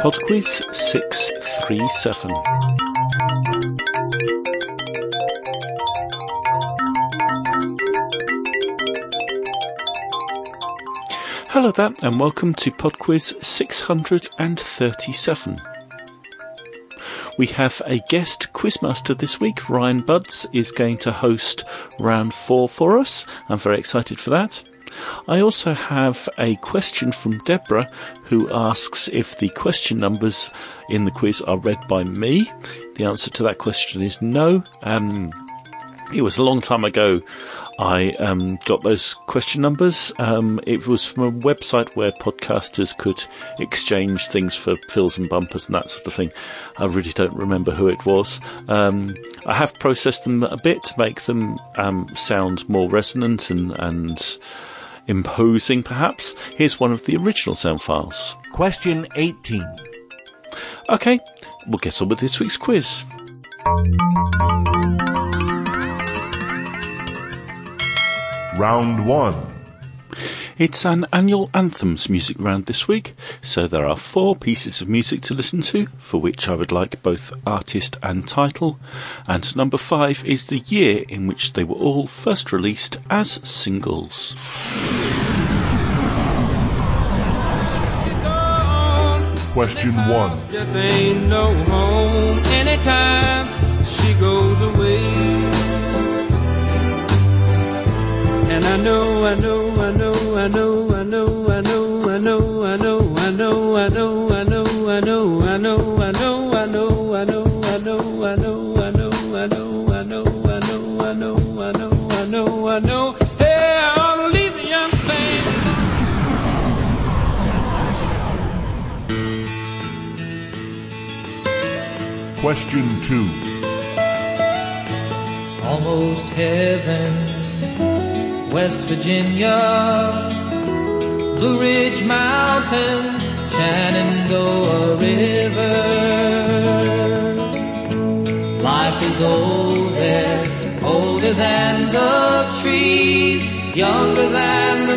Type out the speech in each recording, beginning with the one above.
Podquiz 637. Hello there, and welcome to Podquiz 637. We have a guest quizmaster this week. Ryan Budds is going to host round four for us. I'm very excited for that. I also have a question from Deborah who asks if the question numbers in the quiz are read by me. The answer to that question is no. Um, it was a long time ago I um, got those question numbers. Um, it was from a website where podcasters could exchange things for fills and bumpers and that sort of thing. I really don't remember who it was. Um, I have processed them a bit to make them um, sound more resonant and, and imposing, perhaps. Here's one of the original sound files. Question 18. Okay, we'll get on with this week's quiz. Round 1. It's an annual anthems music round this week, so there are four pieces of music to listen to, for which I would like both artist and title, and number five is the year in which they were all first released as singles. Question 1. Just ain't no she goes away. And I know, I know, I know, I know, I know, I know, I know, I know, I know, I know, I know, I know, I know, I know, Question 2. almost heaven. West Virginia, Blue Ridge Mountains, Shenandoah River. Life is old there, older than the trees, younger than the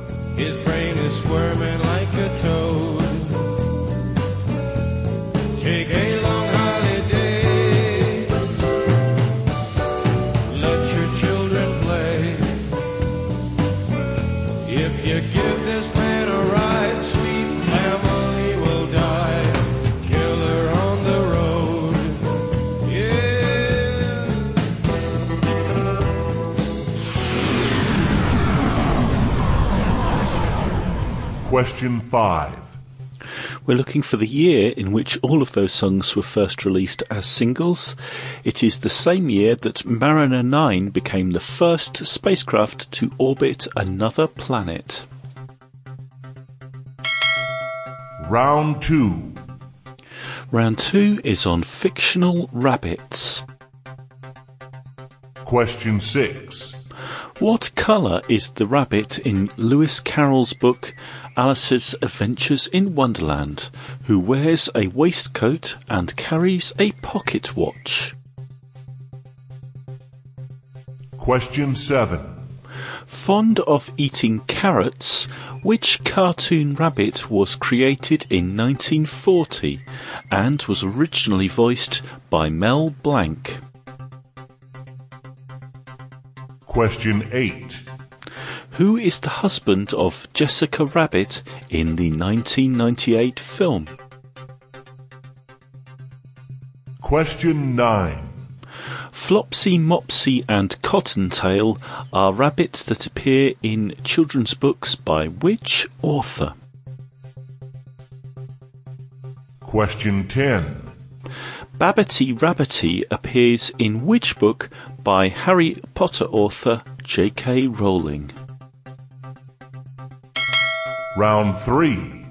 his brain is squirming like a toad. Take Question 5. We're looking for the year in which all of those songs were first released as singles. It is the same year that Mariner 9 became the first spacecraft to orbit another planet. Round 2. Round 2 is on fictional rabbits. Question 6. What colour is the rabbit in Lewis Carroll's book Alice's Adventures in Wonderland, who wears a waistcoat and carries a pocket watch? Question 7. Fond of eating carrots, which cartoon rabbit was created in 1940 and was originally voiced by Mel Blanc? Question 8. Who is the husband of Jessica Rabbit in the 1998 film? Question 9. Flopsy, Mopsy, and Cottontail are rabbits that appear in children's books by which author? Question 10. Babbity Rabbity appears in which book by Harry Potter author J.K. Rowling. Round 3.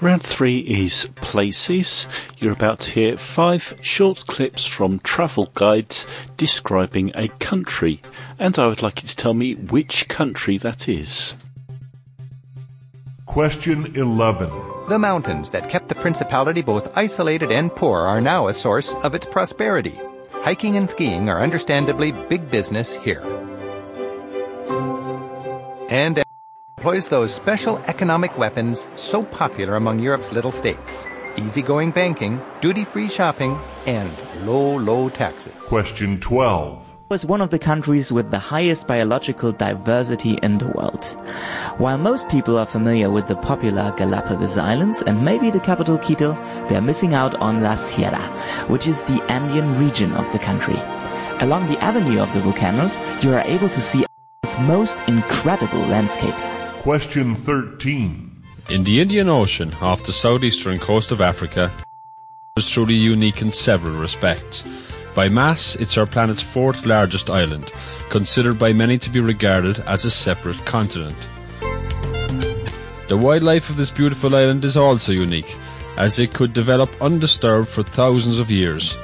Round three is places. You're about to hear five short clips from travel guides describing a country, and I would like you to tell me which country that is. Question 11. The mountains that kept the principality both isolated and poor are now a source of its prosperity. Hiking and skiing are understandably big business here. And employs those special economic weapons so popular among Europe's little states easygoing banking, duty free shopping, and low, low taxes. Question 12. was one of the countries with the highest biological diversity in the world. While most people are familiar with the popular Galapagos Islands and maybe the capital Quito, they are missing out on La Sierra, which is the Andean region of the country. Along the avenue of the volcanoes, you are able to see most incredible landscapes. Question 13. In the Indian Ocean, off the southeastern coast of Africa, is truly unique in several respects. By mass, it's our planet's fourth largest island, considered by many to be regarded as a separate continent. The wildlife of this beautiful island is also unique, as it could develop undisturbed for thousands of years.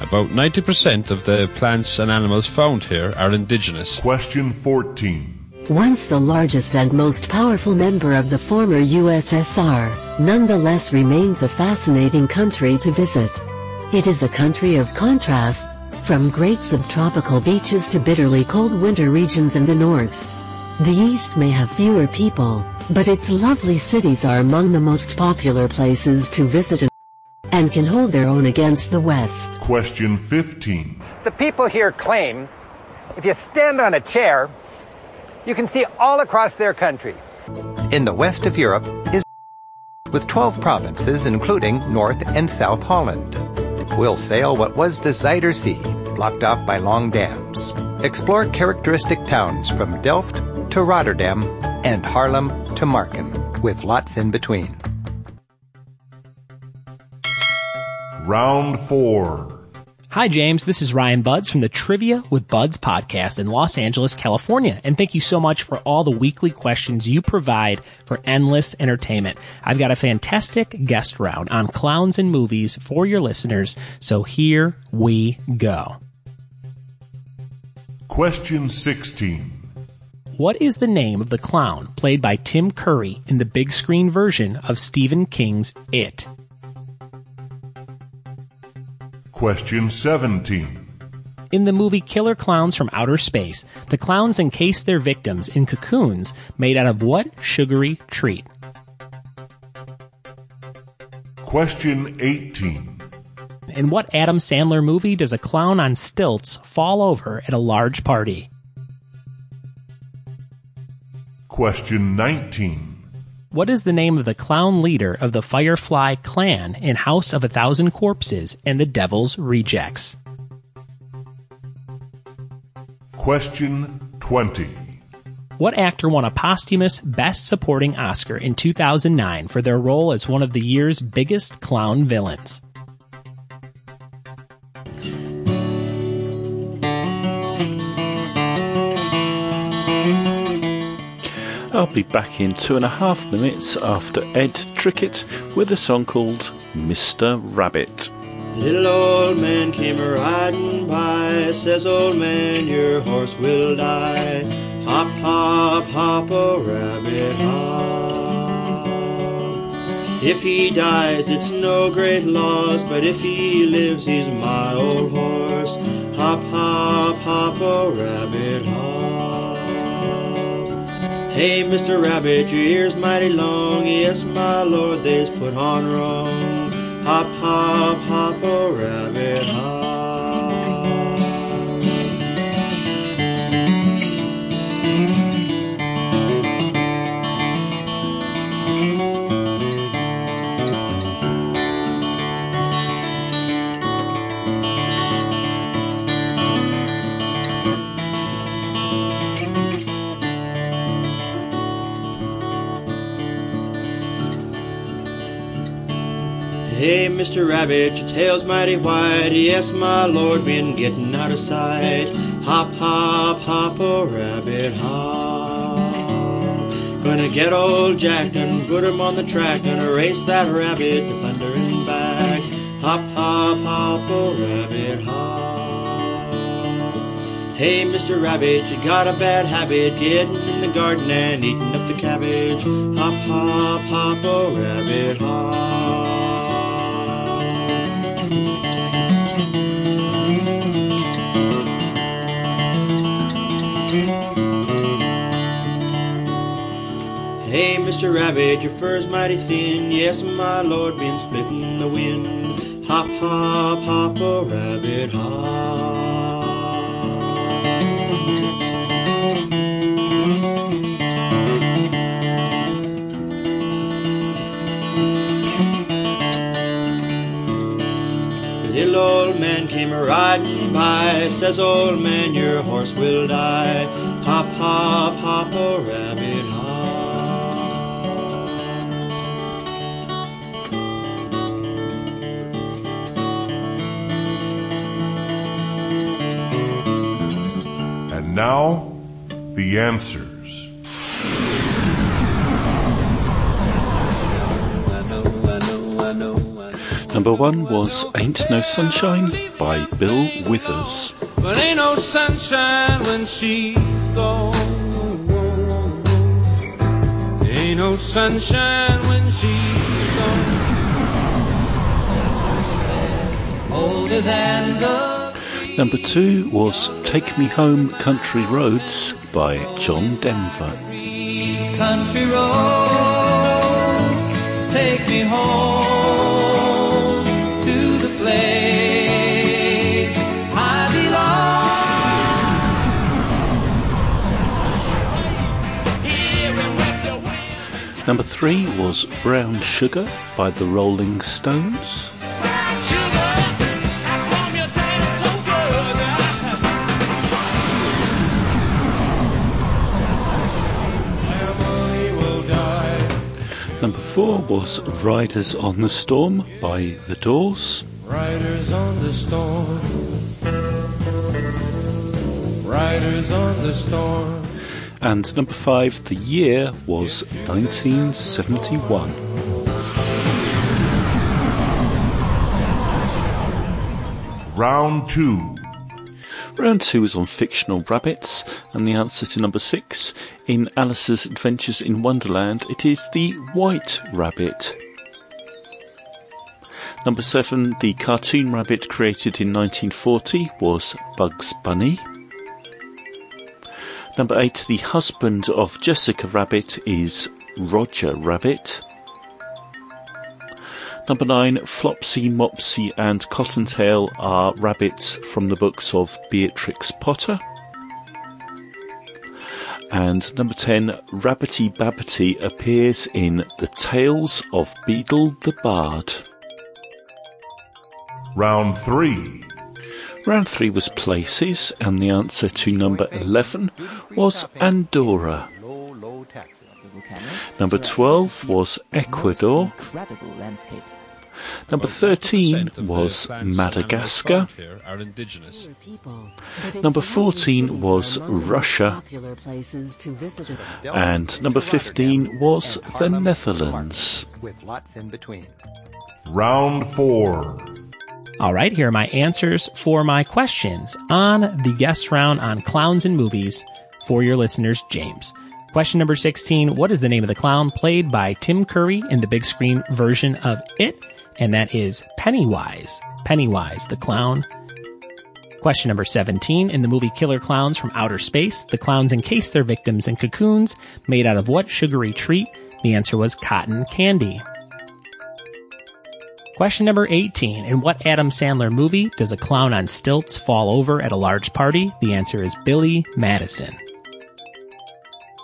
About 90% of the plants and animals found here are indigenous. Question 14. Once the largest and most powerful member of the former USSR, nonetheless remains a fascinating country to visit. It is a country of contrasts, from great subtropical beaches to bitterly cold winter regions in the north. The east may have fewer people, but its lovely cities are among the most popular places to visit and- and can hold their own against the west. Question 15. The people here claim if you stand on a chair, you can see all across their country. In the west of Europe is with 12 provinces, including North and South Holland. We'll sail what was the Zuider Sea, blocked off by long dams. Explore characteristic towns from Delft to Rotterdam and Haarlem to Marken, with lots in between. Round 4. Hi, James. This is Ryan Budds from the Trivia with Budds podcast in Los Angeles, California. And thank you so much for all the weekly questions you provide for endless entertainment. I've got a fantastic guest round on clowns and movies for your listeners. So here we go. Question 16. What is the name of the clown played by Tim Curry in the big screen version of Stephen King's It? Question 17. In the movie Killer Clowns from Outer Space, the clowns encase their victims in cocoons made out of what sugary treat? Question 18. In what Adam Sandler movie does a clown on stilts fall over at a large party? Question 19. What is the name of the clown leader of the Firefly clan in House of a Thousand Corpses and the Devil's Rejects? Question 20. What actor won a posthumous Best Supporting Oscar in 2009 for their role as one of the year's biggest clown villains? I'll be back in two and a half minutes after Ed Trickett with a song called Mr. Rabbit. Little old man came riding by, says, Old man, your horse will die. Hop, hop, hop, a rabbit, hop. If he dies, it's no great loss, but if he lives, he's my old horse. Hop, hop, hop, a rabbit, hop. Hey, Mr. Rabbit, your ears mighty long. Yes, my lord, they's put on wrong. Hop, hop, hop, a rabbit, hop. Mr. Rabbit, your tail's mighty wide. Yes, my lord, been getting out of sight. Hop, hop, hop, oh rabbit, hop. Gonna get old Jack and put him on the track. Gonna race that rabbit to thunder and back. Hop, hop, hop, oh rabbit, hop. Hey, Mr. Rabbit, you got a bad habit getting in the garden and eating up the cabbage. Hop, hop, hop, oh rabbit, hop. Mr. Rabbit, your fur's mighty thin. Yes, my lord, been splitting the wind. Hop, hop, hop, oh rabbit, hop. Little old man came a riding by, says, Old man, your horse will die. Hop, hop, hop, oh rabbit, hop. Now, the answers. Number one was Ain't No Sunshine by Bill Withers. But ain't no sunshine when she's gone. Ain't no sunshine when she's gone. Older than the Number two was Take Me Home Country Roads by John Denver. country roads. Take me home to the place I belong. Number three was Brown Sugar by the Rolling Stones. Number four was Riders on the Storm by The Doors. Riders on the storm. Riders on the storm. And number five, the year was 1971. Round two. Round two is on fictional rabbits, and the answer to number six in Alice's Adventures in Wonderland, it is the white rabbit. Number seven, the cartoon rabbit created in 1940 was Bugs Bunny. Number eight, the husband of Jessica Rabbit is Roger Rabbit. Number nine, Flopsy, Mopsy, and Cottontail are rabbits from the books of Beatrix Potter. And number 10, Rabbity Babbity appears in The Tales of Beedle the Bard. Round three. Round three was places, and the answer to number 11 was Andorra. Number 12 was Ecuador. Number 13 was Madagascar. Number 14 was Russia. Popular places to visit. And number 15 was the Netherlands. With lots in between. Round four. All right, here are my answers for my questions on the guest round on clowns and movies for your listeners, James. Question number 16 What is the name of the clown played by Tim Curry in the big screen version of It? And that is Pennywise. Pennywise, the clown. Question number 17 In the movie Killer Clowns from Outer Space, the clowns encase their victims in cocoons made out of what sugary treat? The answer was cotton candy. Question number 18. In what Adam Sandler movie does a clown on stilts fall over at a large party? The answer is Billy Madison.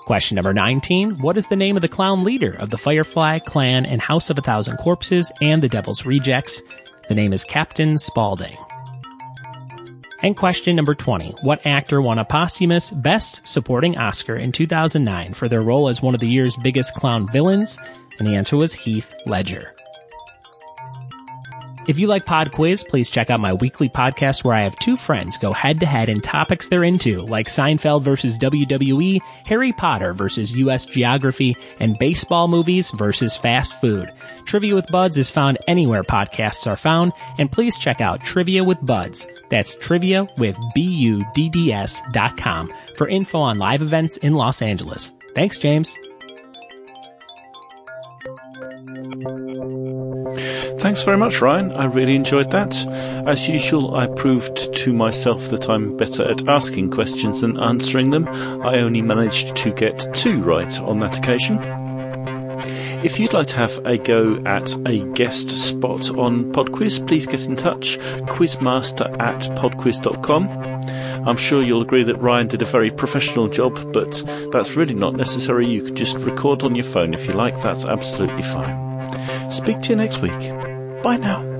Question number 19. What is the name of the clown leader of the Firefly Clan and House of a Thousand Corpses and the Devil's Rejects? The name is Captain Spaulding. And question number 20. What actor won a posthumous Best Supporting Oscar in 2009 for their role as one of the year's biggest clown villains? And the answer was Heath Ledger. If you like Pod Quiz, please check out my weekly podcast where I have two friends go head to head in topics they're into, like Seinfeld versus WWE, Harry Potter versus US geography, and baseball movies versus fast food. Trivia with Budds is found anywhere podcasts are found, and please check out Trivia with Budds. That's trivia with B-U-D-D-S dot com for info on live events in Los Angeles. Thanks, James. Thanks very much, Ryan. I really enjoyed that. As usual, I proved to myself that I'm better at asking questions than answering them. I only managed to get two right on that occasion. If you'd like to have a go at a guest spot on PodQuiz, please get in touch. Quizmaster at podquiz.com. I'm sure you'll agree that Ryan did a very professional job, but that's really not necessary. You can just record on your phone if you like. That's absolutely fine. Speak to you next week. Bye now.